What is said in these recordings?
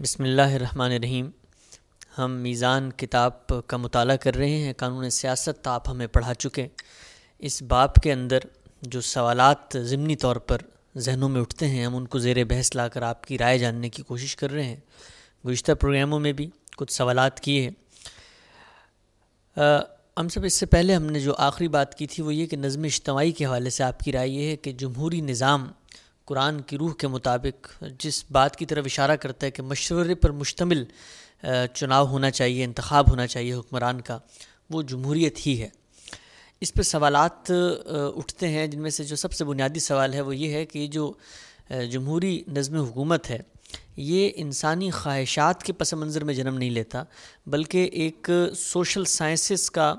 بسم اللہ الرحمن الرحیم۔ ہم میزان کتاب کا مطالعہ کر رہے ہیں، قانون سیاست آپ ہمیں پڑھا چکے اس باپ کے اندر جو سوالات ضمنی طور پر ذہنوں میں اٹھتے ہیں، ہم ان کو زیر بحث لا کر آپ کی رائے جاننے کی کوشش کر رہے ہیں۔ گزشتہ پروگراموں میں بھی کچھ سوالات کیے ہیں۔ ہم سب اس سے پہلے ہم نے جو آخری بات کی تھی وہ یہ کہ نظم اجتماعی کے حوالے سے آپ کی رائے یہ ہے کہ جمہوری نظام قرآن کی روح کے مطابق جس بات کی طرف اشارہ کرتا ہے کہ مشورے پر مشتمل چناؤ ہونا چاہیے، انتخاب ہونا چاہیے حکمران کا، وہ جمہوریت ہی ہے۔ اس پہ سوالات اٹھتے ہیں۔ جن میں سے جو سب سے بنیادی سوال ہے وہ یہ ہے کہ یہ جو جمہوری نظم حکومت ہے، یہ انسانی خواہشات کے پس منظر میں جنم نہیں لیتا، بلکہ ایک سوشل سائنسز کا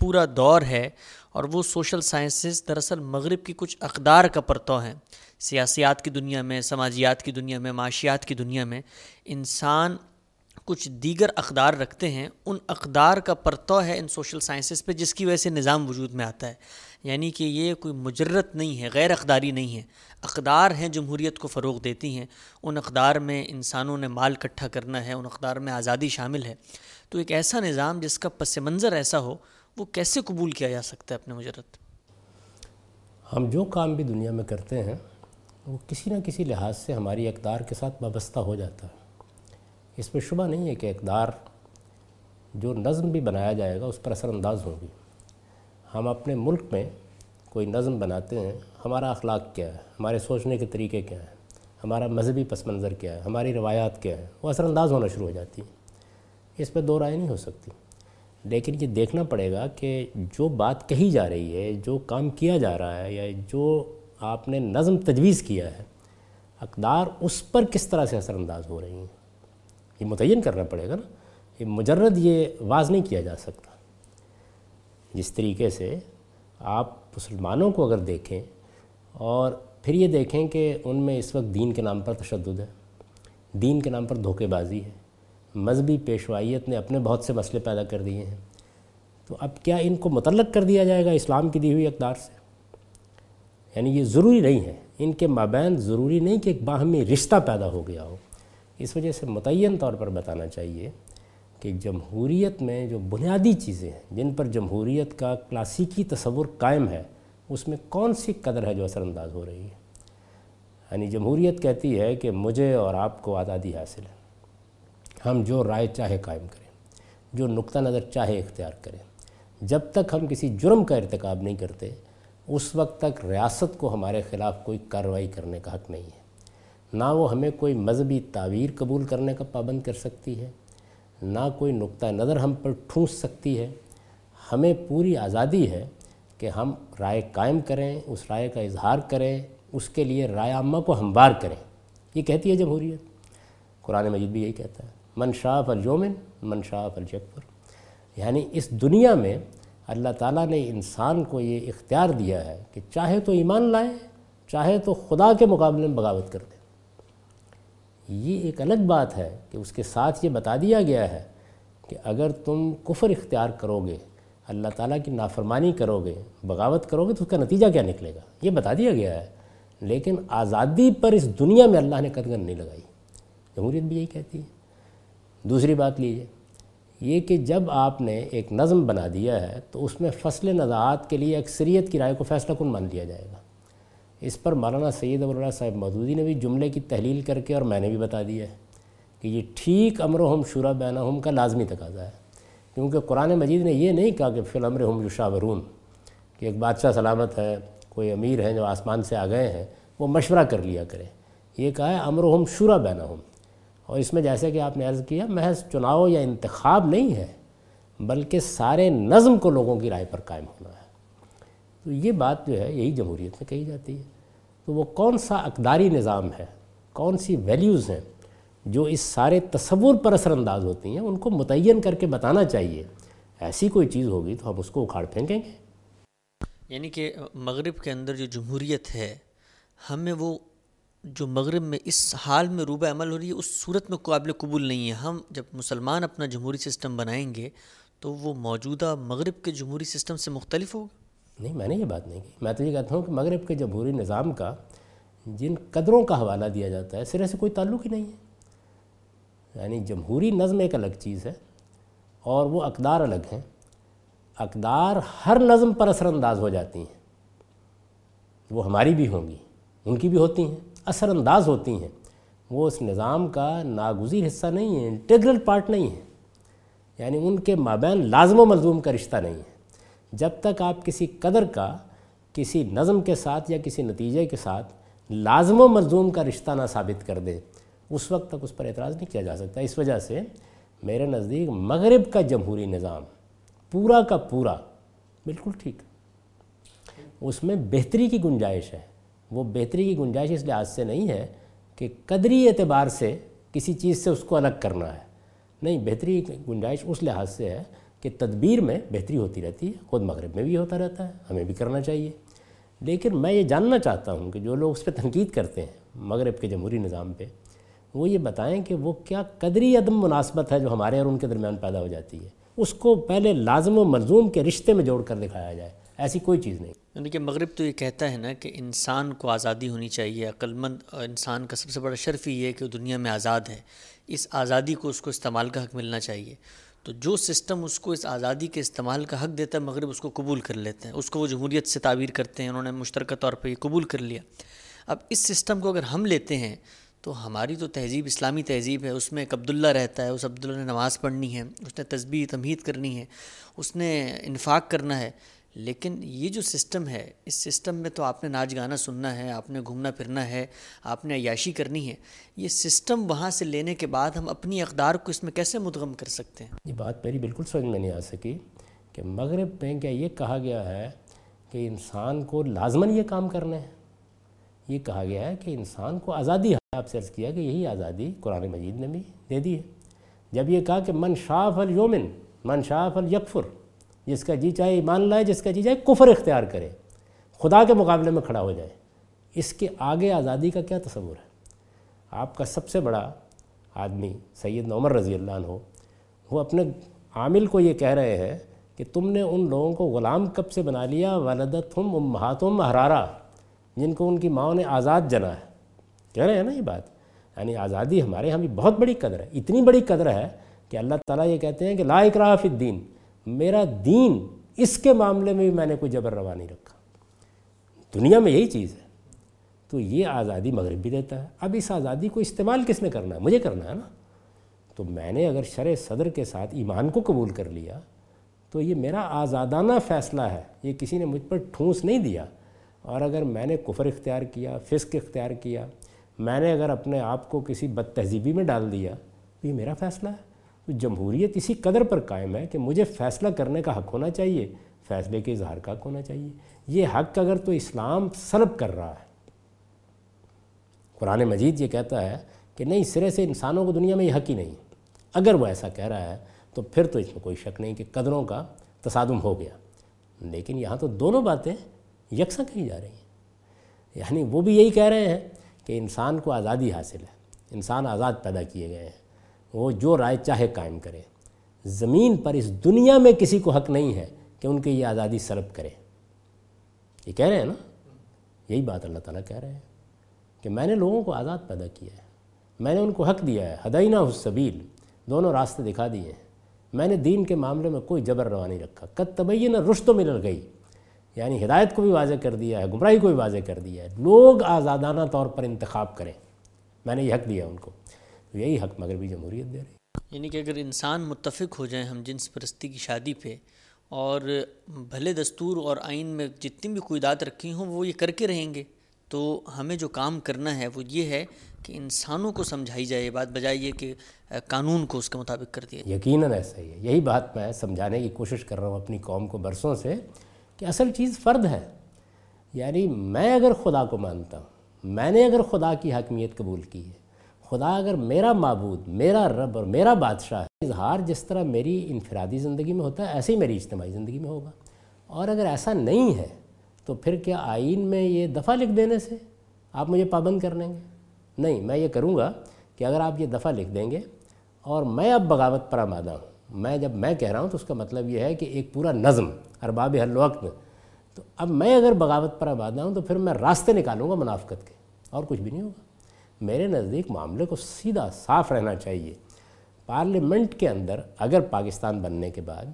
پورا دور ہے اور وہ سوشل سائنسز دراصل مغرب کی کچھ اقدار کا پرتو ہیں۔ سیاسیات کی دنیا میں، سماجیات کی دنیا میں، معاشیات کی دنیا میں انسان کچھ دیگر اقدار رکھتے ہیں۔ ان اقدار کا پرتو ہے ان سوشل سائنسز پہ، جس کی وجہ سے نظام وجود میں آتا ہے۔ یعنی کہ یہ کوئی مجرت نہیں ہے، غیر اقداری نہیں ہے۔ اقدار ہیں، جمہوریت کو فروغ دیتی ہیں۔ ان اقدار میں انسانوں نے مال کٹھا کرنا ہے، ان اقدار میں آزادی شامل ہے۔ تو ایک ایسا نظام جس کا پس منظر ایسا ہو، وہ کیسے قبول کیا جا سکتا ہے اپنے مجرد ہم جو کام بھی دنیا میں کرتے ہیں وہ کسی نہ کسی لحاظ سے ہماری اقدار کے ساتھ وابستہ ہو جاتا ہے۔ اس میں شبہ نہیں ہے کہ اقدار جو نظم بھی بنایا جائے گا اس پر اثر انداز ہوگی۔ ہم اپنے ملک میں کوئی نظم بناتے ہیں، ہمارا اخلاق کیا ہے؟ ہمارے سوچنے کے طریقے کیا ہیں؟ ہمارا مذہبی پس منظر کیا ہے؟ ہماری روایات کیا ہیں؟ وہ اثر انداز ہونا شروع ہو جاتی ہیں۔ اس پہ دو رائے نہیں ہو سکتی۔ لیکن یہ دیکھنا پڑے گا کہ جو بات کہی جا رہی ہے، جو کام کیا جا رہا ہے یا جو آپ نے نظم تجویز کیا ہے، اقدار اس پر کس طرح سے اثر انداز ہو رہی ہیں؟ یہ متعین کرنا پڑے گا نا۔ یہ مجرد یہ واضح نہیں کیا جا سکتا۔ جس طریقے سے آپ مسلمانوں کو اگر دیکھیں اور پھر یہ دیکھیں کہ ان میں اس وقت دین کے نام پر تشدد ہے، دین کے نام پر دھوکے بازی ہے، مذہبی پیشوائیت نے اپنے بہت سے مسئلے پیدا کر دیے ہیں۔ تو اب کیا ان کو متعلق کر دیا جائے گا اسلام کی دی ہوئی اقدار سے؟ یعنی یہ ضروری نہیں ہے۔ ان کے مابین ضروری نہیں کہ ایک باہمی رشتہ پیدا ہو گیا ہو۔ اس وجہ سے متعین طور پر بتانا چاہیے کہ جمہوریت میں جو بنیادی چیزیں ہیں، جن پر جمہوریت کا کلاسیکی تصور قائم ہے، اس میں کون سی قدر ہے جو اثر انداز ہو رہی ہے؟ یعنی جمہوریت کہتی ہے کہ مجھے اور آپ کو آزادی حاصل ہے۔ ہم جو رائے چاہے قائم کریں، جو نقطہ نظر چاہے اختیار کریں۔ جب تک ہم کسی جرم کا ارتکاب نہیں کرتے اس وقت تک ریاست کو ہمارے خلاف کوئی کارروائی کرنے کا حق نہیں ہے۔ نہ وہ ہمیں کوئی مذہبی تعویر قبول کرنے کا پابند کر سکتی ہے، نہ کوئی نقطہ نظر ہم پر ٹھونس سکتی ہے۔ ہمیں پوری آزادی ہے کہ ہم رائے قائم کریں، اس رائے کا اظہار کریں، اس کے لیے رائے عامہ کو ہموار کریں۔ یہ کہتی ہے جمہوریت۔ قرآن مجید بھی یہی کہتا ہے، من شاف الجومن من شاف الجکفر یعنی اس دنیا میں اللہ تعالیٰ نے انسان کو یہ اختیار دیا ہے کہ چاہے تو ایمان لائے، چاہے تو خدا کے مقابلے میں بغاوت کر دے۔ یہ ایک الگ بات ہے کہ اس کے ساتھ یہ بتا دیا گیا ہے کہ اگر تم کفر اختیار کرو گے، اللہ تعالیٰ کی نافرمانی کرو گے، بغاوت کرو گے، تو اس کا نتیجہ کیا نکلے گا؟ یہ بتا دیا گیا ہے۔ لیکن آزادی پر اس دنیا میں اللہ نے قدغن نہیں لگائی۔ جمہوریت بھی یہی کہتی ہے۔ دوسری بات لیجیے یہ کہ جب آپ نے ایک نظم بنا دیا ہے تو اس میں فصل نزاعات کے لیے اکثریت کی رائے کو فیصلہ کن مان لیا جائے گا؟ اس پر مولانا سید ابو صاحب مودودی نے بھی جملے کی تحلیل کر کے اور میں نے بھی بتا دیا ہے کہ یہ ٹھیک امر و ہم شورا بین ہم کا لازمی تقاضا ہے۔ کیونکہ قرآن مجید نے یہ نہیں کہا کہ فی الامر ہم یشاورون، کہ ایک بادشاہ سلامت ہے، کوئی امیر ہیں جو آسمان سے آ گئے ہیں، وہ مشورہ کر لیا کرے۔ یہ کہا ہے امر و ہم شورا بین ہم اور اس میں جیسے کہ آپ نے عرض کیا، محض چناؤ یا انتخاب نہیں ہے، بلکہ سارے نظم کو لوگوں کی رائے پر قائم ہونا ہے۔ تو یہ بات جو ہے، یہی جمہوریت میں کہی جاتی ہے۔ تو وہ کون سا اقداری نظام ہے؟ کون سی ویلیوز ہیں جو اس سارے تصور پر اثر انداز ہوتی ہیں؟ ان کو متعین کر کے بتانا چاہیے۔ ایسی کوئی چیز ہوگی تو ہم اس کو اکھاڑ پھینکیں گے۔ یعنی کہ مغرب کے اندر جو جمہوریت ہے، ہمیں وہ جو مغرب میں اس حال میں روبہ عمل ہو رہی ہے، اس صورت میں قابل قبول نہیں ہے۔ ہم جب مسلمان اپنا جمہوری سسٹم بنائیں گے تو وہ موجودہ مغرب کے جمہوری سسٹم سے مختلف ہوگا۔ نہیں، میں نے یہ بات نہیں کی۔ میں تو یہ کہتا ہوں کہ مغرب کے جمہوری نظام کا جن قدروں کا حوالہ دیا جاتا ہے، سرے سے کوئی تعلق ہی نہیں ہے۔ یعنی جمہوری نظم ایک الگ چیز ہے اور وہ اقدار الگ ہیں۔ اقدار ہر نظم پر اثر انداز ہو جاتی ہیں۔ وہ ہماری بھی ہوں گی، ان کی بھی ہوتی ہیں۔ اثر انداز ہوتی ہیں۔ وہ اس نظام کا ناگزیر حصہ نہیں ہے انٹیگرل پارٹ نہیں ہے یعنی ان کے مابین لازم و ملزوم کا رشتہ نہیں ہے۔ جب تک آپ کسی قدر کا، کسی نظم کے ساتھ یا کسی نتیجے کے ساتھ لازم و ملزوم کا رشتہ نہ ثابت کر دیں اس وقت تک اس پر اعتراض نہیں کیا جا سکتا۔ اس وجہ سے میرے نزدیک مغرب کا جمہوری نظام پورا کا پورا بالکل ٹھیک۔ اس میں بہتری کی گنجائش ہے۔ وہ بہتری کی گنجائش اس لحاظ سے نہیں ہے کہ قدری اعتبار سے کسی چیز سے اس کو الگ کرنا ہے۔ نہیں، بہتری کی گنجائش اس لحاظ سے ہے کہ تدبیر میں بہتری ہوتی رہتی ہے، خود مغرب میں بھی ہوتا رہتا ہے، ہمیں بھی کرنا چاہیے۔ لیکن میں یہ جاننا چاہتا ہوں کہ جو لوگ اس پہ تنقید کرتے ہیں مغرب کے جمہوری نظام پہ، وہ یہ بتائیں کہ وہ کیا قدری عدم مناسبت ہے جو ہمارے اور ان کے درمیان پیدا ہو جاتی ہے۔ اس کو پہلے لازم و ملزوم کے رشتے میں جوڑ کر دکھایا جائے۔ ایسی کوئی چیز نہیں۔ یعنی کہ مغرب تو یہ کہتا ہے نا کہ انسان کو آزادی ہونی چاہیے، عقلمند انسان کا سب سے بڑا شرف ہی یہ ہے کہ وہ دنیا میں آزاد ہے۔ اس آزادی کو اس کو استعمال کا حق ملنا چاہیے۔ تو جو سسٹم اس کو اس آزادی کے استعمال کا حق دیتا ہے، مغرب اس کو قبول کر لیتے ہیں۔ اس کو وہ جمہوریت سے تعبیر کرتے ہیں، انہوں نے مشترکہ طور پہ یہ قبول کر لیا۔ اب اس سسٹم کو اگر ہم لیتے ہیں، تو ہماری تو تہذیب، اسلامی تہذیب ہے، اس میں ایک عبداللہ رہتا ہے، اس عبداللہ نے نماز پڑھنی ہے، اس نے تسبیح، تمہید کرنی ہے، اس نے انفاق کرنا ہے۔ لیکن یہ جو سسٹم ہے، اس سسٹم میں تو آپ نے ناچ گانا سننا ہے، آپ نے گھومنا پھرنا ہے، آپ نے عیاشی کرنی ہے، یہ سسٹم وہاں سے لینے کے بعد ہم اپنی اقدار کو اس میں کیسے مدغم کر سکتے ہیں؟ یہ بات میری بالکل سمجھ میں نہیں آ سکی کہ مغرب میں کیا یہ کہا گیا ہے کہ انسان کو لازماً یہ کام کرنے ہیں یہ کہا گیا ہے کہ انسان کو آزادی ہے۔ آپ سے عرض کیا کہ یہی آزادی قرآن مجید نے بھی دے دی ہے۔ جب یہ کہا کہ من شاف الومن من شاف الیکفر جس کا جی چاہے ایمان لائے، جس کا جی چاہے کفر اختیار کرے، خدا کے مقابلے میں کھڑا ہو جائے۔ اس کے آگے آزادی کا کیا تصور ہے؟ آپ کا سب سے بڑا آدمی سید عمر رضی اللہ عنہ، وہ اپنے عامل کو یہ کہہ رہے ہیں کہ تم نے ان لوگوں کو غلام کب سے بنا لیا؟ ولدت ہم امہاتم حرارہ جن کو ان کی ماؤں نے آزاد جنا ہے۔ کہہ رہے ہیں نا یہ بات؟ یعنی آزادی ہمارے یہاں بھی بہت بڑی قدر ہے، اتنی بڑی قدر ہے کہ اللہ تعالیٰ یہ کہتے ہیں کہ لا اکراہ فی الدین میرا دین اس کے معاملے میں بھی میں نے کوئی جبر روا نہیں رکھا۔ دنیا میں یہی چیز ہے۔ تو یہ آزادی مغرب بھی دیتا ہے۔ اب اس آزادی کو استعمال کس نے کرنا ہے؟ مجھے کرنا ہے نا۔ تو میں نے اگر شرع صدر کے ساتھ ایمان کو قبول کر لیا، تو یہ میرا آزادانہ فیصلہ ہے۔ یہ کسی نے مجھ پر ٹھونس نہیں دیا۔ اور اگر میں نے کفر اختیار کیا، فسق اختیار کیا، میں نے اگر اپنے آپ کو کسی بد تہذیبی میں ڈال دیا، تو یہ میرا فیصلہ ہے۔ جمہوریت اسی قدر پر قائم ہے کہ مجھے فیصلہ کرنے کا حق ہونا چاہیے، فیصلے کے اظہار کا حق ہونا چاہیے۔ یہ حق اگر تو اسلام سلب کر رہا ہے۔ قرآن مجید یہ کہتا ہے کہ نہیں، سرے سے انسانوں کو دنیا میں یہ حق ہی نہیں۔ اگر وہ ایسا کہہ رہا ہے تو پھر تو اس میں کوئی شک نہیں کہ قدروں کا تصادم ہو گیا۔ لیکن یہاں تو دونوں باتیں یکساں کہی جا رہی ہیں۔ یعنی وہ بھی یہی کہہ رہے ہیں کہ انسان کو آزادی حاصل ہے۔ انسان آزاد پیدا کیے گئے ہیں۔ وہ جو رائے چاہے قائم کرے۔ زمین پر اس دنیا میں کسی کو حق نہیں ہے کہ ان کی یہ آزادی سلب کرے۔ یہ کہہ رہے ہیں نا؟ یہی بات اللہ تعالیٰ کہہ رہے ہیں کہ میں نے لوگوں کو آزاد پیدا کیا ہے۔ میں نے ان کو حق دیا ہے۔ ہدینہ حسبیل دونوں راستے دکھا دیے ہیں۔ میں نے دین کے معاملے میں کوئی جبر روا نہیں رکھا۔ کت تبین رشت و مل گئی یعنی ہدایت کو بھی واضح کر دیا ہے، گمراہی کو بھی واضح کر دیا ہے۔ لوگ آزادانہ طور پر انتخاب کریں۔ میں نے یہ حق دیا ان کو۔ یہی حق مغربی جمہوریت دے رہی یعنی کہ اگر انسان متفق ہو جائیں ہم جنس پرستی کی شادی پہ اور بھلے دستور اور آئین میں جتنی بھی قیدات رکھی ہوں وہ یہ کر کے رہیں گے تو ہمیں جو کام کرنا ہے وہ یہ ہے کہ انسانوں کو سمجھائی جائے یہ بات بجائے یہ کہ قانون کو اس کے مطابق کر دیا۔ یقیناً ایسا ہی ہے۔ یہی بات میں سمجھانے کی کوشش کر رہا ہوں اپنی قوم کو برسوں سے کہ اصل چیز فرد ہے۔ یعنی میں اگر خدا کو مانتا ہوں میں نے اگر خدا کی حاکمیت قبول کی ہے خدا اگر میرا معبود، میرا رب اور میرا بادشاہ ہے، اظہار جس طرح میری انفرادی زندگی میں ہوتا ہے، ایسے ہی میری اجتماعی زندگی میں ہوگا۔ اور اگر ایسا نہیں ہے، تو پھر کیا آئین میں یہ دفعہ لکھ دینے سے آپ مجھے پابند کر لیں گے؟ نہیں، میں یہ کروں گا کہ اگر آپ یہ دفعہ لکھ دیں گے اور میں اب بغاوت پر آمادہ ہوں، میں جب میں کہہ رہا ہوں تو اس کا مطلب یہ ہے کہ ایک پورا نظم ارباب حل وقت تو اب میں اگر بغاوت پر آبادہ ہوں تو پھر میں راستے نکالوں گا منافقت کے، اور کچھ بھی نہیں ہوگا۔ میرے نزدیک معاملے کو سیدھا صاف رہنا چاہیے۔ پارلیمنٹ کے اندر اگر پاکستان بننے کے بعد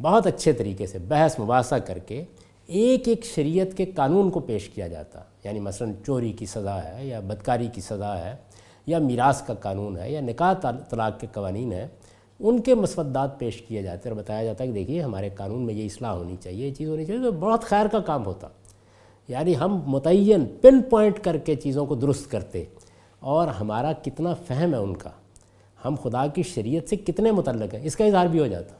بہت اچھے طریقے سے بحث مباحثہ کر کے ایک ایک شریعت کے قانون کو پیش کیا جاتا یعنی مثلا چوری کی سزا ہے یا بدکاری کی سزا ہے یا میراث کا قانون ہے یا نکاح طلاق کے قوانین ہیں، ان کے مسودات پیش کیے جاتے اور بتایا جاتا ہے کہ دیکھیے ہمارے قانون میں یہ اصلاح ہونی چاہیے، یہ چیز ہونی چاہیے تو بہت خیر کا کام ہوتا۔ یعنی ہم متعین پن پوائنٹ کر کے چیزوں کو درست کرتے۔ اور ہمارا کتنا فہم ہے ان کا۔ ہم خدا کی شریعت سے کتنے متعلق ہیں؟ اس کا اظہار بھی ہو جاتا۔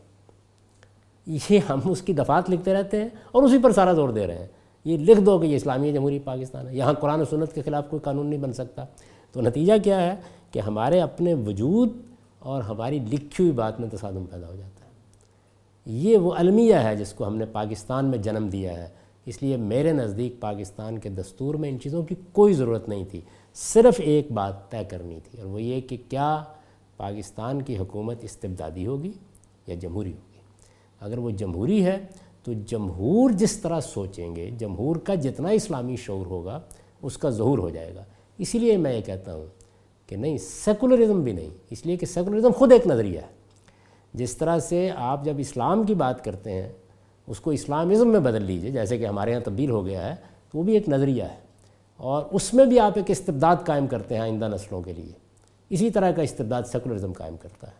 یہ ہم اس کی دفعات لکھتے رہتے ہیں اور اسی پر سارا زور دے رہے ہیں۔ یہ لکھ دو کہ یہ اسلامی جمہوری پاکستان ہے۔ یہاں قرآن و سنت کے خلاف کوئی قانون نہیں بن سکتا۔ تو نتیجہ کیا ہے؟ کہ ہمارے اپنے وجود اور ہماری لکھی ہوئی بات میں تصادم پیدا ہو جاتا ہے۔ یہ وہ المیہ ہے جس کو ہم نے پاکستان میں جنم دیا ہے۔ اس لیے میرے نزدیک پاکستان کے دستور میں ان چیزوں کی کوئی ضرورت نہیں تھی۔ صرف ایک بات طے کرنی تھی اور وہ یہ کہ کیا پاکستان کی حکومت استبدادی ہوگی یا جمہوری ہوگی؟ اگر وہ جمہوری ہے تو جمہور جس طرح سوچیں گے، جمہور کا جتنا اسلامی شعور ہوگا، اس کا ظہور ہو جائے گا۔ اسی لیے میں یہ کہتا ہوں کہ نہیں، سیکولرزم بھی نہیں، اس لیے کہ سیکولرزم خود ایک نظریہ ہے۔ جس طرح سے آپ جب اسلام کی بات کرتے ہیں، اس کو اسلامزم میں بدل لیجیے، جیسے کہ ہمارے یہاں تبدیل ہو گیا ہے، تو وہ بھی ایک نظریہ ہے۔ اور اس میں بھی آپ ایک استبداد قائم کرتے ہیں آئندہ نسلوں کے لیے۔ اسی طرح کا استبداد سیکولرزم قائم کرتا ہے۔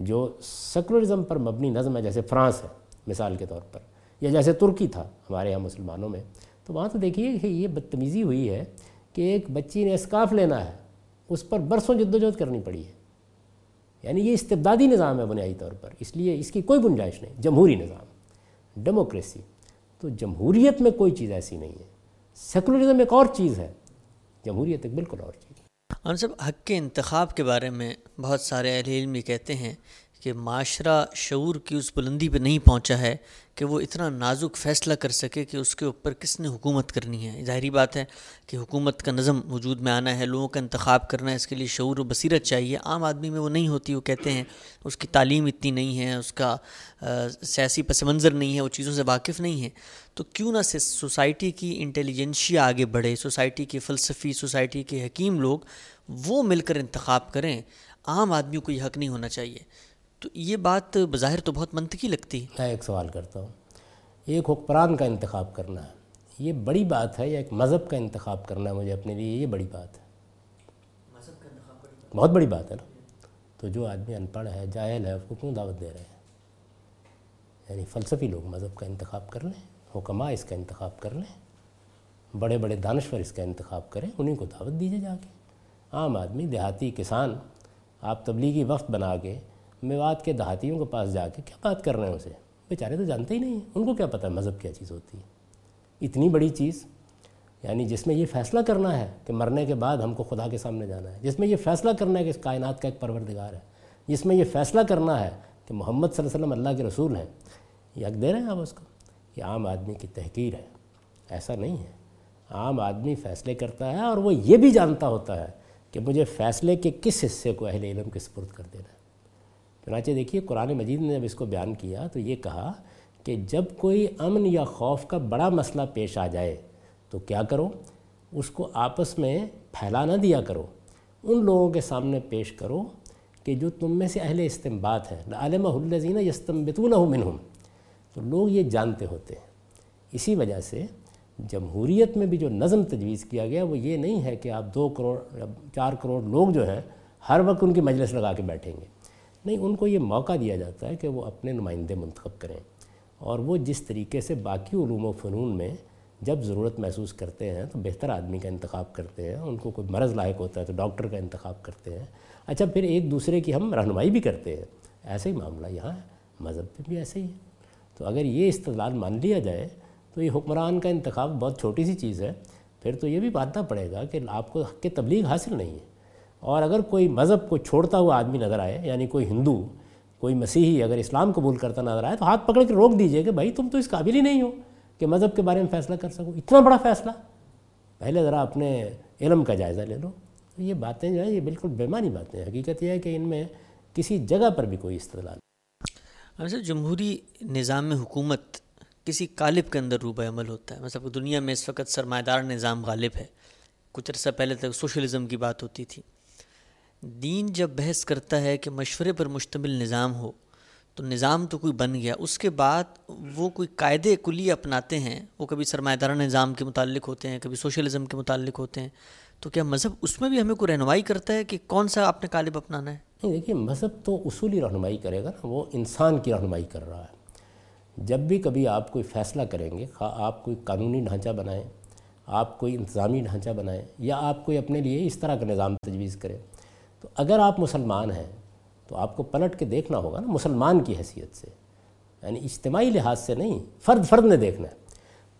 جو سیکولرزم پر مبنی نظم ہے، جیسے فرانس ہے، مثال کے طور پر، یا جیسے ترکی تھا ہمارے یہاں مسلمانوں میں، تو وہاں تو دیکھیے کہ یہ بدتمیزی ہوئی ہے کہ ایک بچی نے اسکاف لینا ہے، اس پر برسوں جد و جہد کرنی پڑی ہے۔ یعنی یہ استبدادی نظام ہے بنیادی طور پر، اس لیے اس کی کوئی گنجائش نہیں، جمہوری نظام، ڈیموکریسی۔ تو جمہوریت میں کوئی چیز ایسی نہیں ہے۔ سیکولرزم ایک اور چیز ہے، جمہوریت ایک بالکل اور چیز ہم سب حق کے انتخاب کے بارے میں بہت سارے اہل علم کہتے ہیں کہ معاشرہ شعور کی اس بلندی پہ نہیں پہنچا ہے کہ وہ اتنا نازک فیصلہ کر سکے کہ اس کے اوپر کس نے حکومت کرنی ہے۔ ظاہری بات ہے کہ حکومت کا نظم وجود میں آنا ہے، لوگوں کا انتخاب کرنا ہے، اس کے لیے شعور و بصیرت چاہیے۔ عام آدمی میں وہ نہیں ہوتی، وہ کہتے ہیں اس کی تعلیم اتنی نہیں ہے، اس کا سیاسی پس منظر نہیں ہے، وہ چیزوں سے واقف نہیں ہے۔ تو کیوں نہ سوسائٹی کی انٹیلیجنشیا آگے بڑھے سوسائٹی کے فلسفی سوسائٹی کے حکیم لوگ وہ مل کر انتخاب کریں عام آدمیوں کو یہ حق نہیں ہونا چاہیے۔ تو یہ بات بظاہر تو بہت منطقی لگتی۔ ہے میں ایک سوال کرتا ہوں۔ ایک حکمران کا انتخاب کرنا ہے یہ بڑی بات ہے یا ایک مذہب کا انتخاب کرنا ہے؟ مجھے اپنے لیے یہ بڑی بات ہے۔ بہت بڑی بات ہے نا۔ تو جو آدمی ان پڑھ ہے جاہل ہے اس کو کیوں دعوت دے رہے ہیں؟ یعنی فلسفی لوگ مذہب کا انتخاب کر لیں۔ حکمہ اس کا انتخاب کر لیں، بڑے بڑے دانشور اس کا انتخاب کریں، انہیں کو دعوت دیجیے جا کے عام آدمی، دیہاتی کسان، آپ تبلیغی وقت بنا کے میوات کے دہاتیوں کے پاس جا کے کیا بات کر رہے ہیں اسے؟ بیچارے تو جانتے ہی نہیں ہیں۔ ان کو کیا پتہ ہے مذہب کیا چیز ہوتی ہے۔ اتنی بڑی چیز یعنی جس میں یہ فیصلہ کرنا ہے کہ مرنے کے بعد ہم کو خدا کے سامنے جانا ہے، جس میں یہ فیصلہ کرنا ہے کہ اس کائنات کا ایک پروردگار ہے، جس میں یہ فیصلہ کرنا ہے کہ محمد صلی اللہ علیہ وسلم اللہ کے رسول ہیں، یہ حق دے رہے ہیں آپ اس کو۔ یہ عام آدمی کی تحقیر ہے۔ ایسا نہیں ہے۔ عام آدمی فیصلے کرتا ہے اور وہ یہ بھی جانتا ہوتا ہے کہ مجھے فیصلے کے کس حصے کو اہل علم کے سپرد کر دینا ہے۔ چنانچہ دیکھیے، قرآن مجید نے جب اس کو بیان کیا تو یہ کہا کہ جب کوئی امن یا خوف کا بڑا مسئلہ پیش آ جائے تو کیا کرو؟ اس کو آپس میں پھیلا نہ دیا کرو۔ ان لوگوں کے سامنے پیش کرو کہ جو تم میں سے اہل استمبات ہیں۔ عالم الزین یستمبتون منہم۔ تو لوگ یہ جانتے ہوتے ہیں۔ اسی وجہ سے جمہوریت میں بھی جو نظم تجویز کیا گیا وہ یہ نہیں ہے کہ آپ دو کروڑ چار کروڑ لوگ جو ہیں ہر وقت ان کی مجلس لگا کے بیٹھیں گے۔ نہیں، ان کو یہ موقع دیا جاتا ہے کہ وہ اپنے نمائندے منتخب کریں۔ اور وہ جس طریقے سے باقی علوم و فنون میں جب ضرورت محسوس کرتے ہیں تو بہتر آدمی کا انتخاب کرتے ہیں، ان کو کوئی مرض لاحق ہوتا ہے تو ڈاکٹر کا انتخاب کرتے ہیں۔ اچھا پھر ایک دوسرے کی ہم رہنمائی بھی کرتے ہیں۔ ایسا ہی معاملہ یہاں ہے، مذہب پہ بھی ایسے ہی ہے۔ تو اگر یہ استدلال مان لیا جائے تو یہ حکمران کا انتخاب بہت چھوٹی سی چیز ہے، پھر تو یہ بھی ماننا پڑے گا کہ آپ کو حق کے تبلیغ حاصل نہیں ہے۔ اور اگر کوئی مذہب کو چھوڑتا ہوا آدمی نظر آئے یعنی کوئی ہندو، کوئی مسیحی اگر اسلام قبول کرتا نظر آئے، تو ہاتھ پکڑ کے روک دیجیے کہ بھائی تم تو اس قابل ہی نہیں ہو کہ مذہب کے بارے میں فیصلہ کر سکو۔ اتنا بڑا فیصلہ۔ پہلے ذرا اپنے علم کا جائزہ لے لو۔ یہ باتیں جو ہیں، یہ بالکل بیمانی باتیں ہیں۔ حقیقت یہ ہے کہ ان میں کسی جگہ پر بھی کوئی استدلال نہیں جمہوری نظام حکومت کسی قالب کے اندر روبہ عمل ہوتا ہے۔ مطلب دنیا میں اس وقت سرمایہ دار نظام غالب ہے۔ کچھ عرصہ پہلے تک سوشلزم کی بات ہوتی تھی۔ دین جب بحث کرتا ہے کہ مشورے پر مشتمل نظام ہو، تو نظام تو کوئی بن گیا۔ اس کے بعد وہ کوئی قاعدے کلی اپناتے ہیں۔ وہ کبھی سرمایہ دارانہ نظام کے متعلق ہوتے ہیں، کبھی سوشلزم کے متعلق ہوتے ہیں۔ تو کیا مذہب اس میں بھی ہمیں کوئی رہنمائی کرتا ہے کہ کون سا آپ نے قالب اپنانا ہے؟ نہیں، دیکھیے، مذہب تو اصولی رہنمائی کرے گا نا، وہ انسان کی رہنمائی کر رہا ہے۔ جب بھی کبھی آپ کوئی فیصلہ کریں گے، خواہ آپ کوئی قانونی ڈھانچہ بنائیں، آپ کوئی انتظامی ڈھانچہ بنائیں، یا آپ کوئی اپنے لیے اس طرح کا نظام تجویز کریں، تو اگر آپ مسلمان ہیں، تو آپ کو پلٹ کے دیکھنا ہوگا نا، مسلمان کی حیثیت سے۔ یعنی اجتماعی لحاظ سے نہیں، فرد فرد نے دیکھنا ہے۔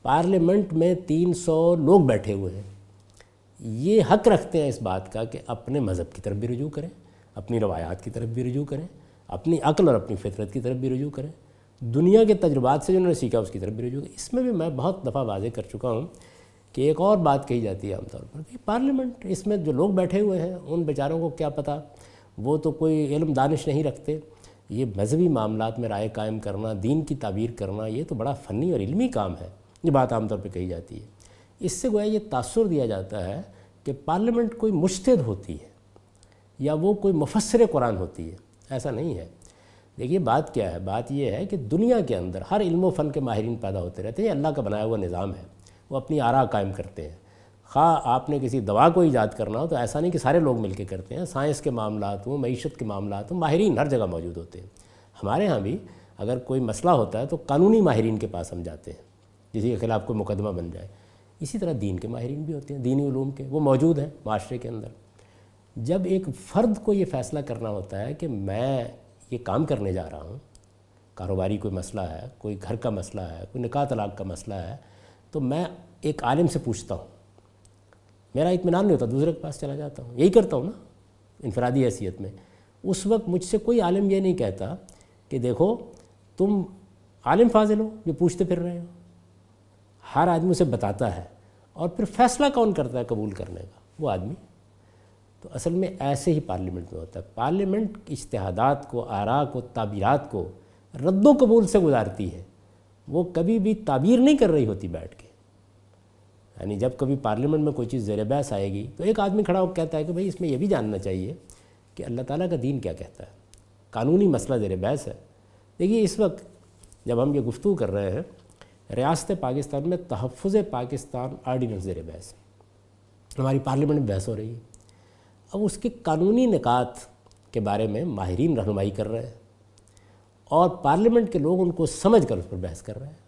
پارلیمنٹ میں تین سو لوگ بیٹھے ہوئے ہیں۔ یہ حق رکھتے ہیں اس بات کا کہ اپنے مذہب کی طرف بھی رجوع کریں۔ اپنی روایات کی طرف بھی رجوع کریں، اپنی عقل اور اپنی فطرت کی طرف بھی رجوع کریں۔ دنیا کے تجربات سے جو انہوں نے سیکھا اس کی طرف بھی رجوع کریں۔ اس میں بھی میں بہت دفعہ واضح کر چکا ہوں کہ ایک اور بات کہی جاتی ہے عام طور پر کہ پارلیمنٹ، اس میں جو لوگ بیٹھے ہوئے ہیں، ان بیچاروں کو کیا پتہ؟ وہ تو کوئی علم دانش نہیں رکھتے۔ یہ مذہبی معاملات میں رائے قائم کرنا، دین کی تعبیر کرنا، یہ تو بڑا فنی اور علمی کام ہے۔ یہ بات عام طور پہ کہی جاتی ہے۔ اس سے گویا یہ تاثر دیا جاتا ہے کہ پارلیمنٹ کوئی مشتد ہوتی ہے۔ یا وہ کوئی مفسر قرآن ہوتی ہے، ایسا نہیں ہے۔ دیکھیے، بات کیا ہے؟ بات یہ ہے کہ دنیا کے اندر ہر علم و فن کے ماہرین پیدا ہوتے رہتے ہیں، یہ اللہ کا بنایا ہوا نظام ہے، وہ اپنی آرا قائم کرتے ہیں۔ خواہ آپ نے کسی دوا کو ایجاد کرنا ہو تو ایسا نہیں کہ سارے لوگ مل کے کرتے ہیں۔ سائنس کے معاملات ہوں، معیشت کے معاملات ہوں، ماہرین ہر جگہ موجود ہوتے ہیں۔ ہمارے ہاں بھی اگر کوئی مسئلہ ہوتا ہے تو قانونی ماہرین کے پاس ہم جاتے ہیں، جسی کے خلاف کوئی مقدمہ بن جائے۔ اسی طرح دین کے ماہرین بھی ہوتے ہیں، دینی علوم کے، وہ موجود ہیں معاشرے کے اندر۔ جب ایک فرد کو یہ فیصلہ کرنا ہوتا ہے کہ میں یہ کام کرنے جا رہا ہوں، کاروباری کوئی مسئلہ ہے، کوئی گھر کا مسئلہ ہے، کوئی نکاح طلاق کا مسئلہ ہے، تو میں ایک عالم سے پوچھتا ہوں۔ میرا اطمینان نہیں ہوتا، دوسرے کے پاس چلا جاتا ہوں۔ یہی کرتا ہوں نا، انفرادی حیثیت میں۔ اس وقت مجھ سے کوئی عالم یہ نہیں کہتا کہ دیکھو، تم عالم فاضل ہو جو پوچھتے پھر رہے ہو۔ ہر آدمی اسے بتاتا ہے اور پھر فیصلہ کون کرتا ہے قبول کرنے کا؟ وہ آدمی۔ تو اصل میں ایسے ہی پارلیمنٹ میں ہوتا ہے۔ پارلیمنٹ اشتہادات کو آرا کو، تعبیرات کو رد و قبول سے گزارتی ہے۔ وہ کبھی بھی تعبیر نہیں کر رہی ہوتی بیٹھ کے۔ یعنی جب کبھی پارلیمنٹ میں کوئی چیز زیر بحث آئے گی تو ایک آدمی کھڑا ہو کہتا ہے کہ بھائی اس میں یہ بھی جاننا چاہیے کہ اللہ تعالیٰ کا دین کیا کہتا ہے۔ قانونی مسئلہ زیر بحث ہے۔ دیکھیے اس وقت جب ہم یہ گفتگو کر رہے ہیں، ریاست پاکستان میں تحفظ پاکستان آرڈیننس زیر بحث۔ ہماری پارلیمنٹ میں بحث ہو رہی ہے۔ اب اس کے قانونی نکات کے بارے میں ماہرین رہنمائی کر رہے ہیں اور پارلیمنٹ کے لوگ ان کو سمجھ کر اس پر بحث کر رہے ہیں۔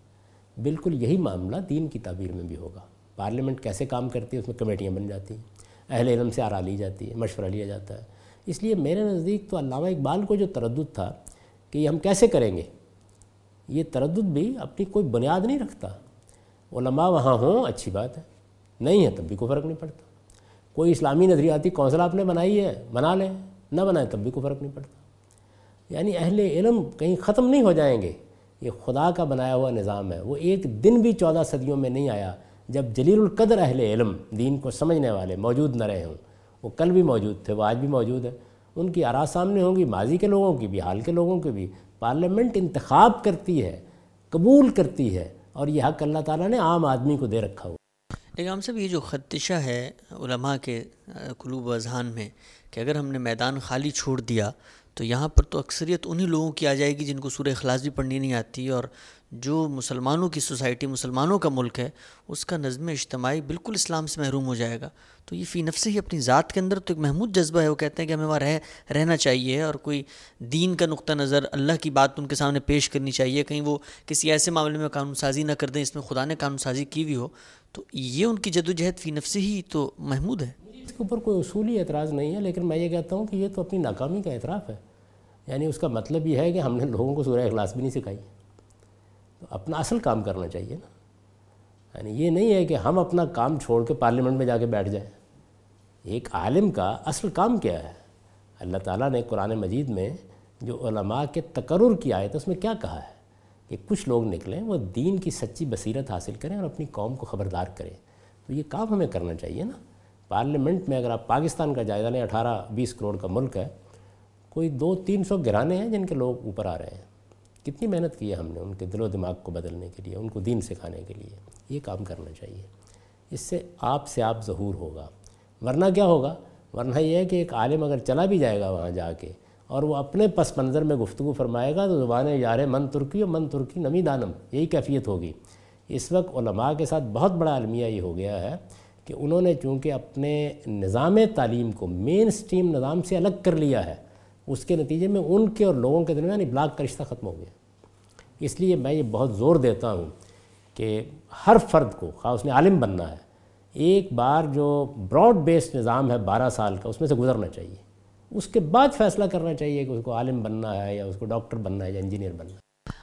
بالکل یہی معاملہ دین کی تعبیر میں بھی ہوگا۔ پارلیمنٹ کیسے کام کرتی ہے، اس میں کمیٹیاں بن جاتی ہیں۔ اہل علم سے آرا لی جاتی ہے، مشورہ لیا جاتا ہے۔ اس لیے میرے نزدیک تو علامہ اقبال کو جو تردد تھا کہ یہ ہم کیسے کریں گے، یہ تردد بھی اپنی کوئی بنیاد نہیں رکھتا۔ علماء وہاں ہوں، اچھی بات ہے۔ نہیں ہے، تب بھی کوئی فرق نہیں پڑتا۔ کوئی اسلامی نظریاتی کونسل آپ نے بنائی ہے، بنا لیں۔ نہ بنائیں تب بھی کوئی فرق نہیں پڑتا۔ یعنی اہل علم کہیں ختم نہیں ہو جائیں گے۔ یہ خدا کا بنایا ہوا نظام ہے۔ وہ ایک دن بھی چودہ صدیوں میں نہیں آیا جب جلیل القدر اہل علم دین کو سمجھنے والے موجود نہ رہے ہوں۔ وہ کل بھی موجود تھے، وہ آج بھی موجود ہے ان کی آرا سامنے ہوں گی، ماضی کے لوگوں کی بھی، حال کے لوگوں کی بھی۔ پارلیمنٹ انتخاب کرتی ہے، قبول کرتی ہے اور یہ حق اللہ تعالیٰ نے عام آدمی کو دے رکھا ہوا لیکن ہم سب یہ جو خدشہ ہے علماء کے قلوب و اذہان میں کہ اگر ہم نے میدان خالی چھوڑ دیا تو یہاں پر تو اکثریت انہی لوگوں کی آ جائے گی جن کو سورہ اخلاص بھی پڑھنی نہیں آتی اور جو مسلمانوں کی سوسائٹی، مسلمانوں کا ملک ہے، اس کا نظم اجتماعی بالکل اسلام سے محروم ہو جائے گا۔ تو یہ فی نفس ہی اپنی ذات کے اندر تو ایک محمود جذبہ ہے، وہ کہتے ہیں کہ ہمیں وہاں رہ، رہنا چاہیے اور کوئی دین کا نقطہ نظر، اللہ کی بات ان کے سامنے پیش کرنی چاہیے، کہیں وہ کسی ایسے معاملے میں قانون سازی نہ کر دیں اس میں خدا نے قانون سازی کی ہوئی ہو۔ تو یہ ان کی جد و جہد فی نفس ہی تو محمود ہے۔ اس کے اوپر کوئی اصولی اعتراض نہیں ہے، لیکن میں یہ کہتا ہوں کہ یہ تو اپنی ناکامی کا اعتراف ہے۔ یعنی اس کا مطلب یہ ہے کہ ہم نے لوگوں کو سورہ اخلاص بھی نہیں سکھائی۔ تو اپنا اصل کام کرنا چاہیے نا۔ یعنی یہ نہیں ہے کہ ہم اپنا کام چھوڑ کے پارلیمنٹ میں جا کے بیٹھ جائیں۔ ایک عالم کا اصل کام کیا ہے؟ اللہ تعالیٰ نے قرآن مجید میں جو علماء کے تقرر کی آئے تو اس میں کیا کہا ہے؟ کہ کچھ لوگ نکلیں، وہ دین کی سچی بصیرت حاصل کریں اور اپنی قوم کو خبردار کریں۔ تو یہ کام ہمیں کرنا چاہیے نا۔ پارلیمنٹ میں اگر آپ پاکستان کا جائزہ لیں، اٹھارہ بیس کروڑ کا ملک ہے، کوئی دو تین سو گرانے ہیں جن کے لوگ اوپر آ رہے ہیں۔ کتنی محنت کی ہے ہم نے ان کے دل و دماغ کو بدلنے کے لیے، ان کو دین سکھانے کے لیے۔ یہ کام کرنا چاہیے۔ اس سے آپ سے آپ ظہور ہوگا۔ ورنہ کیا ہوگا؟ ورنہ یہ ہے کہ ایک عالم اگر چلا بھی جائے گا وہاں جا کے اور وہ اپنے پس منظر میں گفتگو فرمائے گا تو زبان یار من ترکی اور من ترکی نمی دانم، یہی کیفیت ہوگی۔ اس وقت علماء کے ساتھ بہت بڑا المیہ یہ ہو گیا ہے کہ انہوں نے چونکہ اپنے نظام تعلیم کو مین سٹریم نظام سے الگ کر لیا ہے، اس کے نتیجے میں ان کے اور لوگوں کے درمیان یعنی ابلاغ کا رشتہ ختم ہو گیا۔ اس لیے میں یہ بہت زور دیتا ہوں کہ ہر فرد کو، خواہ اس نے عالم بننا ہے، ایک بار جو براڈ بیسڈ نظام ہے بارہ سال کا، اس میں سے گزرنا چاہیے۔ اس کے بعد فیصلہ کرنا چاہیے کہ اس کو عالم بننا ہے یا اس کو ڈاکٹر بننا ہے یا انجینئر بننا ہے۔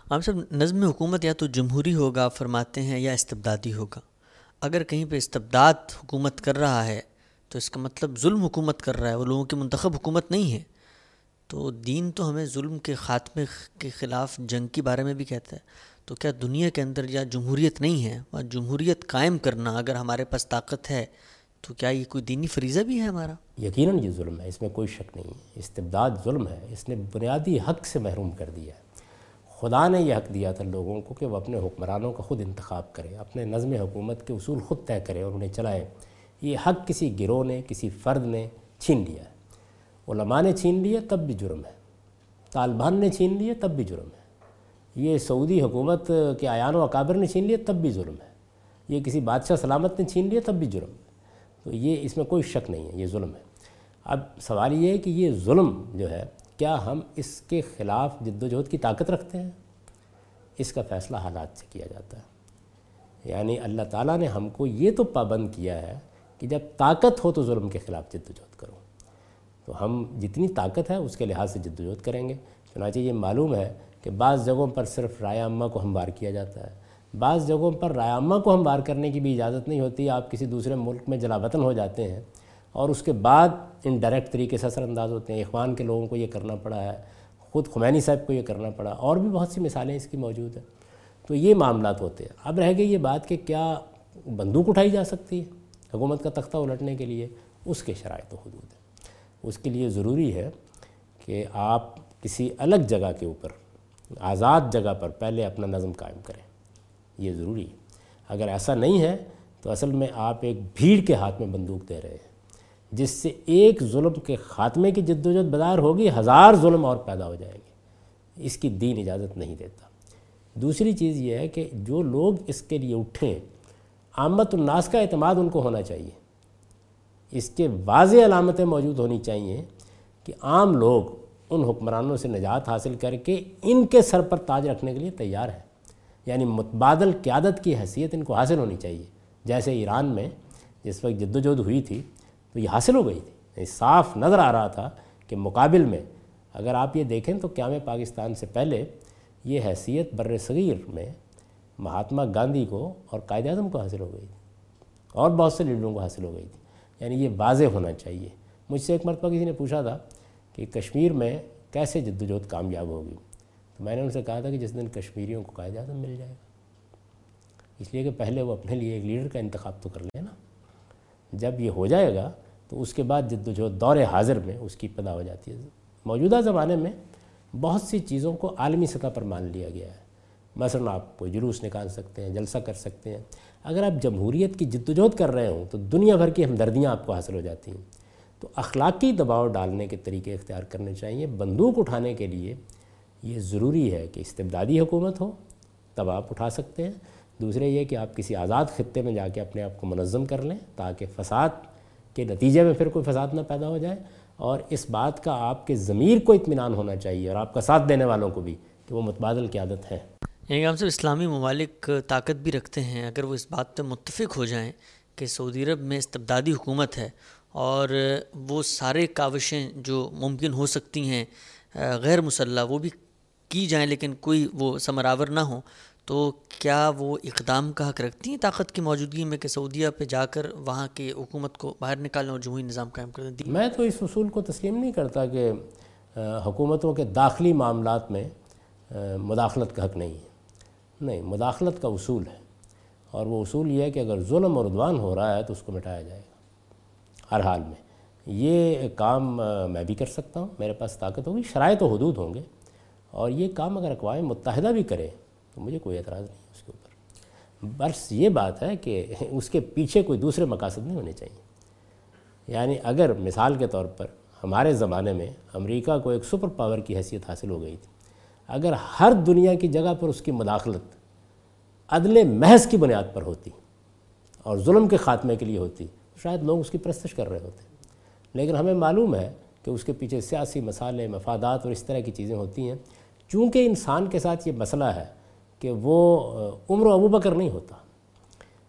عام صاحب، نظم حکومت یا تو جمہوری ہوگا، فرماتے ہیں، یا استبدادی ہوگا؟ اگر کہیں پہ استبداد حکومت کر رہا ہے، تو اس کا مطلب ظلم حکومت کر رہا ہے، وہ لوگوں کی منتخب حکومت نہیں ہے۔ تو دین تو ہمیں ظلم کے خاتمے کے خلاف جنگ کے بارے میں بھی کہتا ہے۔ تو کیا دنیا کے اندر یا جمہوریت نہیں ہے؟ اور جمہوریت قائم کرنا اگر ہمارے پاس طاقت ہے تو کیا یہ کوئی دینی فریضہ بھی ہے ہمارا؟ یقیناً یہ ظلم ہے، اس میں کوئی شک نہیں ہے۔ استبداد ظلم ہے، اس نے بنیادی حق سے محروم کر دیا ہے۔ خدا نے یہ حق دیا تھا لوگوں کو کہ وہ اپنے حکمرانوں کا خود انتخاب کریں، اپنے نظم حکومت کے اصول خود طے کریں اور انہیں چلائیں۔ یہ حق کسی گروہ نے، کسی فرد نے چھین لیا ہے۔ علماء نے چھین لیا، تب بھی جرم ہے۔ طالبان نے چھین لیے تب بھی جرم ہے۔ یہ سعودی حکومت کے آیان و اکابر نے چھین لیا، تب بھی ظلم ہے۔ یہ کسی بادشاہ سلامت نے چھین لیا، تب بھی جرم ہے۔ تو یہ اس میں کوئی شک نہیں ہے، یہ ظلم ہے۔ اب سوال یہ ہے کہ یہ ظلم جو ہے، کیا ہم اس کے خلاف جد و جہد کی طاقت رکھتے ہیں؟ اس کا فیصلہ حالات سے کیا جاتا ہے۔ یعنی اللہ تعالیٰ نے ہم کو یہ تو پابند کیا ہے کہ جب طاقت ہو تو ظلم کے خلاف جد و جہد کرو۔ تو ہم جتنی طاقت ہے، اس کے لحاظ سے جد و جہد کریں گے۔ چنانچہ یہ معلوم ہے کہ بعض جگہوں پر صرف رائے عامہ کو ہموار کیا جاتا ہے۔ بعض جگہوں پر رائے عامہ کو ہموار کرنے کی بھی اجازت نہیں ہوتی، آپ کسی دوسرے ملک میں جلا وطن ہو جاتے ہیں۔ اور اس کے بعد ان ڈائریکٹ طریقے سے اثر انداز ہوتے ہیں۔ اخوان کے لوگوں کو یہ کرنا پڑا ہے، خود خمینی صاحب کو یہ کرنا پڑا۔ اور بھی بہت سی مثالیں اس کی موجود ہیں۔ تو یہ معاملات ہوتے ہیں۔ اب رہ گئی یہ بات کہ کیا بندوق اٹھائی جا سکتی ہے حکومت کا تختہ الٹنے کے لیے؟ اس کے شرائط و حدود ہیں۔ اس کے لیے ضروری ہے کہ آپ کسی الگ جگہ کے اوپر، آزاد جگہ پر پہلے اپنا نظم قائم کریں۔ یہ ضروری ہے۔ اگر ایسا نہیں ہے تو اصل میں آپ ایک بھیڑ کے ہاتھ میں بندوق دے رہے ہیں، جس سے ایک ظلم کے خاتمے کی جد و جہد بدار ہوگی، ہزار ظلم اور پیدا ہو جائیں گے اس کی دین اجازت نہیں دیتا۔ دوسری چیز یہ ہے کہ جو لوگ اس کے لیے اٹھیں، آمد الناس کا اعتماد ان کو ہونا چاہیے۔ اس کے واضح علامتیں موجود ہونی چاہیے کہ عام لوگ ان حکمرانوں سے نجات حاصل کر کے ان کے سر پر تاج رکھنے کے لیے تیار ہے یعنی متبادل قیادت کی حیثیت ان کو حاصل ہونی چاہیے۔ جیسے ایران میں جس وقت جد و جہد ہوئی تھی تو یہ حاصل ہو گئی تھی۔ یعنی صاف نظر آ رہا تھا کہ مقابل میں اگر آپ یہ دیکھیں تو قیام پاکستان سے پہلے یہ حیثیت بر صغیر میں مہاتما گاندھی کو اور قائد اعظم کو حاصل ہو گئی تھی اور بہت سے لیڈروں کو حاصل ہو گئی تھی۔ یعنی یہ واضح ہونا چاہیے۔ مجھ سے ایک مرتبہ کسی نے پوچھا تھا کہ کشمیر میں کیسے جد و جہد کامیاب ہوگی؟ میں نے ان سے کہا تھا کہ جس دن کشمیریوں کو قائد اعظم مل جائے گا۔ اس لیے کہ پہلے وہ اپنے لیے ایک لیڈر کا انتخاب تو کر لیں نا۔ جب یہ ہو جائے گا تو اس کے بعد جد و جہد دور حاضر میں اس کی پدا ہو جاتی ہے۔ موجودہ زمانے میں بہت سی چیزوں کو عالمی سطح پر مان لیا گیا ہے۔ مثلا آپ کوئی جلوس نکال سکتے ہیں، جلسہ کر سکتے ہیں۔ اگر آپ جمہوریت کی جد و جہد کر رہے ہوں تو دنیا بھر کی ہمدردیاں آپ کو حاصل ہو جاتی ہیں۔ تو اخلاقی دباؤ ڈالنے کے طریقے اختیار کرنے چاہیے، بندوق اٹھانے کے لیے یہ ضروری ہے کہ استبدادی حکومت ہو، تب آپ اٹھا سکتے ہیں۔ دوسرے یہ کہ آپ کسی آزاد خطے میں جا کے اپنے آپ کو منظم کر لیں تاکہ فساد کے نتیجے میں پھر کوئی فساد نہ پیدا ہو جائے۔ اور اس بات کا آپ کے ضمیر کو اطمینان ہونا چاہیے اور آپ کا ساتھ دینے والوں کو بھی کہ وہ متبادل کی عادت ہے یعنی ہم سب اسلامی ممالک طاقت بھی رکھتے ہیں۔ اگر وہ اس بات پہ متفق ہو جائیں کہ سعودی عرب میں استبدادی حکومت ہے اور وہ سارے کاوشیں جو ممکن ہو سکتی ہیں، غیر مسلح، وہ بھی کی جائیں لیکن کوئی وہ ثمراور نہ ہوں، تو کیا وہ اقدام کا حق رکھتی ہیں طاقت کی موجودگی میں کہ سعودیہ پہ جا کر وہاں کے حکومت کو باہر نکالیں اور جمہوری نظام قائم کر دیں؟ میں تو اس اصول کو تسلیم نہیں کرتا کہ حکومتوں کے داخلی معاملات میں مداخلت کا حق نہیں ہے۔ نہیں، مداخلت کا اصول ہے۔ اور وہ اصول یہ ہے کہ اگر ظلم اور عدوان ہو رہا ہے تو اس کو مٹایا جائے گا۔ ہر حال میں یہ کام میں بھی کر سکتا ہوں، میرے پاس طاقت ہوگی، شرائط و حدود ہوں گے۔ اور یہ کام اگر اقوام متحدہ بھی کرے تو مجھے کوئی اعتراض نہیں اس کے اوپر۔ بس یہ بات ہے کہ اس کے پیچھے کوئی دوسرے مقاصد نہیں ہونے چاہیے۔ یعنی اگر مثال کے طور پر ہمارے زمانے میں امریکہ کو ایک سپر پاور کی حیثیت حاصل ہو گئی تھی، اگر ہر دنیا کی جگہ پر اس کی مداخلت عدل محض کی بنیاد پر ہوتی اور ظلم کے خاتمے کے لیے ہوتی شاید لوگ اس کی پرستش کر رہے ہوتے۔ لیکن ہمیں معلوم ہے کہ اس کے پیچھے سیاسی مسالے، مفادات اور اس طرح کی چیزیں ہوتی ہیں۔ چونکہ انسان کے ساتھ یہ مسئلہ ہے کہ وہ عمر و ابو بکر نہیں ہوتا۔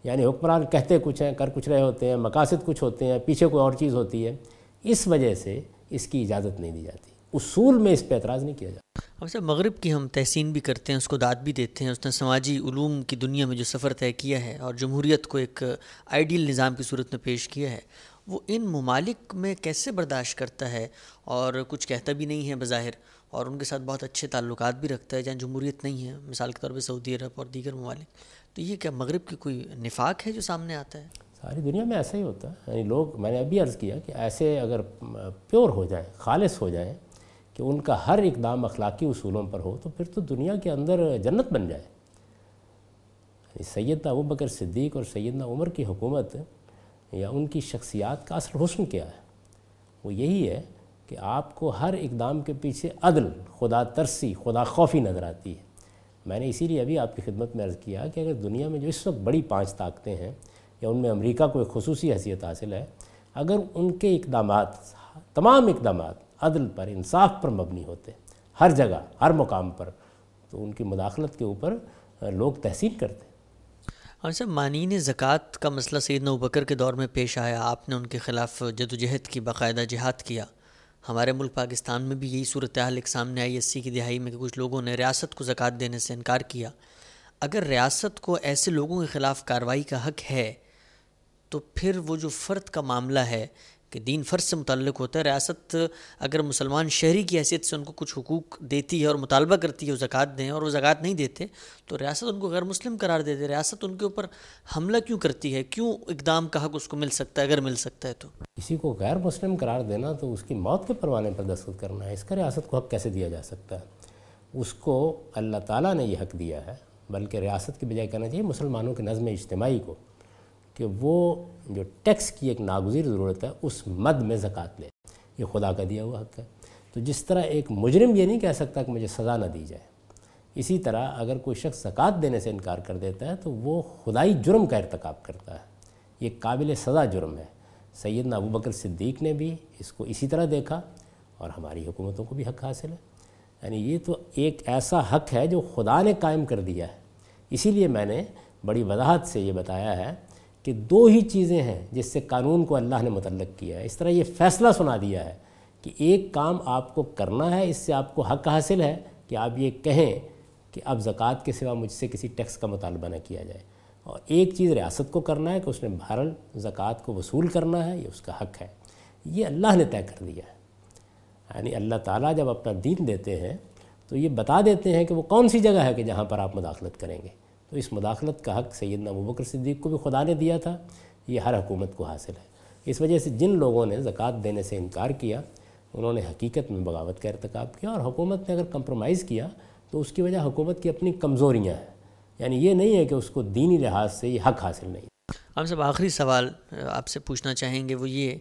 یعنی حکمران کہتے کچھ ہیں، کر کچھ رہے ہوتے ہیں، مقاصد کچھ ہوتے ہیں، پیچھے کوئی اور چیز ہوتی ہے، اس وجہ سے اس کی اجازت نہیں دی جاتی۔ اصول میں اس پہ اعتراض نہیں کیا جاتا۔ اب سے مغرب کی ہم تحسین بھی کرتے ہیں، اس کو داد بھی دیتے ہیں، اس نے سماجی علوم کی دنیا میں جو سفر طے کیا ہے اور جمہوریت کو ایک آئیڈیل نظام کی صورت میں پیش کیا ہے، وہ ان ممالک میں کیسے برداشت کرتا ہے؟ اور کچھ کہتا بھی نہیں ہے بظاہر۔ اور ان کے ساتھ بہت اچھے تعلقات بھی رکھتا ہے، جہاں جمہوریت نہیں ہے، مثال کے طور پہ سعودی عرب اور دیگر ممالک۔ تو یہ کیا مغرب کی کوئی نفاق ہے جو سامنے آتا ہے؟ ساری دنیا میں ایسا ہی ہوتا ہے۔ یعنی لوگ، میں نے ابھی عرض کیا کہ ایسے اگر پیور ہو جائیں، خالص ہو جائیں کہ ان کا ہر اقدام اخلاقی اصولوں پر ہو، تو پھر تو دنیا کے اندر جنت بن جائے۔ یعنی سیدنا ابو بکر صدیق اور سیدنا عمر کی حکومت یا ان کی شخصیات کا اصل حسن کیا ہے؟ وہ یہی ہے کہ آپ کو ہر اقدام کے پیچھے عدل، خدا ترسی، خدا خوفی نظر آتی ہے۔ میں نے اسی لیے ابھی آپ کی خدمت میں عرض کیا کہ اگر دنیا میں جو اس وقت بڑی پانچ طاقتیں ہیں یا ان میں امریکہ کو ایک خصوصی حیثیت حاصل ہے، اگر ان کے اقدامات، تمام اقدامات عدل پر، انصاف پر مبنی ہوتے، ہر جگہ، ہر مقام پر، تو ان کی مداخلت کے اوپر لوگ تحسین کرتے۔ اور سر مانین زکوٰۃ کا مسئلہ سید بکر کے دور میں پیش آیا۔ آپ نے ان کے خلاف جد و جہد کی، باقاعدہ جہاد کیا۔ ہمارے ملک پاکستان میں بھی یہی صورتحال ایک سامنے آئی اسی کی دہائی میں کہ کچھ لوگوں نے ریاست کو زکوٰۃ دینے سے انکار کیا۔ اگر ریاست کو ایسے لوگوں کے خلاف کارروائی کا حق ہے، تو پھر وہ جو فرد کا معاملہ ہے کہ دین فرض سے متعلق ہوتا ہے، ریاست اگر مسلمان شہری کی حیثیت سے ان کو کچھ حقوق دیتی ہے اور مطالبہ کرتی ہے وہ زکوٰۃ دیں اور وہ زکوٰۃ نہیں دیتے، تو ریاست ان کو غیر مسلم قرار دے دے۔ ریاست ان کے اوپر حملہ کیوں کرتی ہے؟ کیوں اقدام کا حق اس کو مل سکتا ہے، اگر مل سکتا ہے تو؟ کسی کو غیر مسلم قرار دینا تو اس کی موت کے پروانے پر دستخط کرنا ہے۔ اس کا ریاست کو حق کیسے دیا جا سکتا ہے؟ اس کو اللہ تعالیٰ نے یہ حق دیا ہے، بلکہ ریاست کی بجائے کہنا چاہیے مسلمانوں کے نظم اجتماعی کو۔ کہ وہ جو ٹیکس کی ایک ناگزیر ضرورت ہے، اس مد میں زکوٰۃ لے۔ یہ خدا کا دیا ہوا حق ہے۔ تو جس طرح ایک مجرم یہ نہیں کہہ سکتا کہ مجھے سزا نہ دی جائے، اسی طرح اگر کوئی شخص زکوٰۃ دینے سے انکار کر دیتا ہے، تو وہ خدائی جرم کا ارتکاب کرتا ہے۔ یہ قابل سزا جرم ہے۔ سیدنا ابو بکر صدیق نے بھی اس کو اسی طرح دیکھا اور ہماری حکومتوں کو بھی حق حاصل ہے۔ یعنی یہ تو ایک ایسا حق ہے جو خدا نے قائم کر دیا ہے۔ اسی لیے میں نے بڑی وضاحت سے یہ بتایا ہے کہ دو ہی چیزیں ہیں جس سے قانون کو اللہ نے متعلق کیا ہے۔ اس طرح یہ فیصلہ سنا دیا ہے کہ ایک کام آپ کو کرنا ہے، اس سے آپ کو حق حاصل ہے کہ آپ یہ کہیں کہ اب زکوٰۃ کے سوا مجھ سے کسی ٹیکس کا مطالبہ نہ کیا جائے۔ اور ایک چیز ریاست کو کرنا ہے کہ اس نے بہرحال زکوٰۃ کو وصول کرنا ہے، یہ اس کا حق ہے۔ یہ اللہ نے طے کر دیا ہے۔ یعنی اللہ تعالیٰ جب اپنا دین دیتے ہیں تو یہ بتا دیتے ہیں کہ وہ کون سی جگہ ہے کہ جہاں پر آپ مداخلت کریں گے۔ تو اس مداخلت کا حق سیدنا ابوبکر صدیق کو بھی خدا نے دیا تھا۔ یہ ہر حکومت کو حاصل ہے۔ اس وجہ سے جن لوگوں نے زکوٰۃ دینے سے انکار کیا، انہوں نے حقیقت میں بغاوت کا ارتکاب کیا اور حکومت نے اگر کمپرومائز کیا تو اس کی وجہ حکومت کی اپنی کمزوریاں ہیں۔ یعنی یہ نہیں ہے کہ اس کو دینی لحاظ سے یہ حق حاصل نہیں۔ ہم سب آخری سوال آپ سے پوچھنا چاہیں گے وہ یہ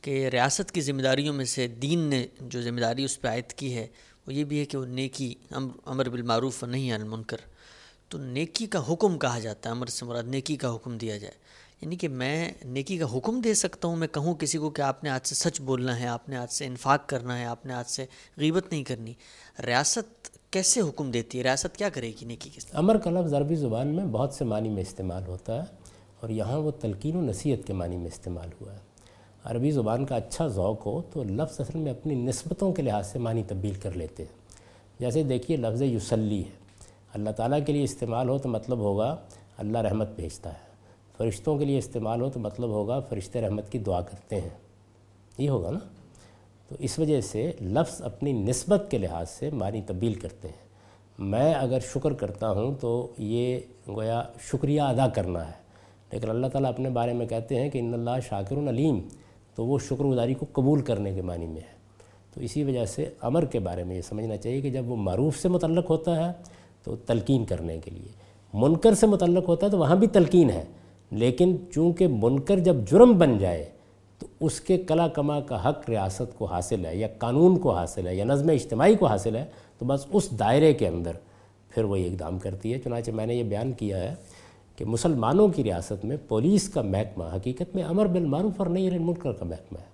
کہ ریاست کی ذمہ داریوں میں سے دین نے جو ذمہ داری اس پہ عائد کی ہے، وہ یہ بھی ہے کہ وہ نیکی، امر بالمعروف و نہیں المنکر۔ تو نیکی کا حکم کہا جاتا ہے، امر سے مراد نیکی کا حکم دیا جائے۔ یعنی کہ میں نیکی کا حکم دے سکتا ہوں، میں کہوں کسی کو کہ آپ نے آج سے سچ بولنا ہے، آپ نے آج سے انفاق کرنا ہے، آپ نے آج سے غیبت نہیں کرنی۔ ریاست کیسے حکم دیتی ہے؟ ریاست کیا کرے گی نیکی کے ساتھ؟ امر کا لفظ عربی زبان میں بہت سے معنی میں استعمال ہوتا ہے اور یہاں وہ تلقین و نصیحت کے معنی میں استعمال ہوا ہے۔ عربی زبان کا اچھا ذوق ہو تو لفظ اصل میں اپنی نسبتوں کے لحاظ سے معنی تبدیل کر لیتے ہیں۔ جیسے دیکھیے لفظ یوسلی ہے۔ اللہ تعالیٰ کے لیے استعمال ہو تو مطلب ہوگا اللہ رحمت بھیجتا ہے۔ فرشتوں کے لیے استعمال ہو تو مطلب ہوگا فرشتے رحمت کی دعا کرتے ہیں۔ یہ ہوگا نا؟ تو اس وجہ سے لفظ اپنی نسبت کے لحاظ سے معنی تبدیل کرتے ہیں۔ میں اگر شکر کرتا ہوں تو یہ گویا شکریہ ادا کرنا ہے۔ لیکن اللہ تعالیٰ اپنے بارے میں کہتے ہیں کہ ان اللہ شاکر علیم، تو وہ شکر گزاری کو قبول کرنے کے معنی میں ہے۔ تو اسی وجہ سے امر کے بارے میں یہ سمجھنا چاہیے کہ جب وہ معروف سے متعلق ہوتا ہے تو تلقین کرنے کے لیے۔ منکر سے متعلق ہوتا ہے تو وہاں بھی تلقین ہے، لیکن چونکہ منکر جب جرم بن جائے تو اس کے کلا کما کا حق ریاست کو حاصل ہے یا قانون کو حاصل ہے یا نظم اجتماعی کو حاصل ہے تو بس اس دائرے کے اندر پھر وہ اقدام کرتی ہے۔ چنانچہ میں نے یہ بیان کیا ہے کہ مسلمانوں کی ریاست میں پولیس کا محکمہ، حقیقت میں امر بالمعروف اور نہیں منکر کا محکمہ ہے۔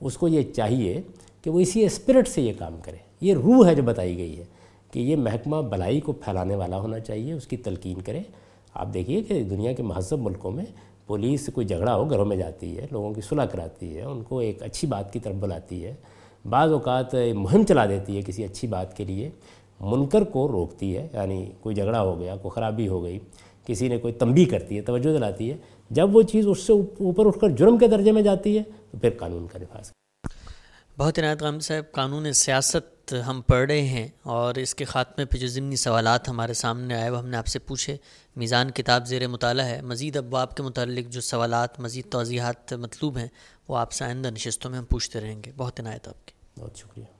اس کو یہ چاہیے کہ وہ اسی اسپرٹ سے یہ کام کرے۔ یہ روح ہے جو بتائی گئی ہے۔ کہ یہ محکمہ بلائی کو پھیلانے والا ہونا چاہیے، اس کی تلقین کرے۔ آپ دیکھیے کہ دنیا کے مہذب ملکوں میں پولیس سے کوئی جھگڑا ہو، گھروں میں جاتی ہے، لوگوں کی صلح کراتی ہے، ان کو ایک اچھی بات کی طرف بلاتی ہے۔ بعض اوقات مہم چلا دیتی ہے کسی اچھی بات کے لیے، منکر کو روکتی ہے یعنی کوئی جھگڑا ہو گیا، کوئی خرابی ہو گئی، کسی نے کوئی تنبیہ کرتی ہے، توجہ دلاتی ہے۔ جب وہ چیز اس سے اوپر اٹھ کر جرم کے درجے میں جاتی ہے، تو پھر قانون کا نفاذ بہت عنایت غام صاحب، قانون سیاست ہم پڑھ رہے ہیں اور اس کے خاتمے پہ جو ضمنی سوالات ہمارے سامنے آئے، وہ ہم نے آپ سے پوچھے۔ میزان کتاب زیر مطالعہ ہے۔ مزید ابواب کے متعلق جو سوالات، مزید توضیحات مطلوب ہیں، وہ آپ سے آئندہ نشستوں میں ہم پوچھتے رہیں گے۔ بہت عنایت آپ کی۔ بہت شکریہ۔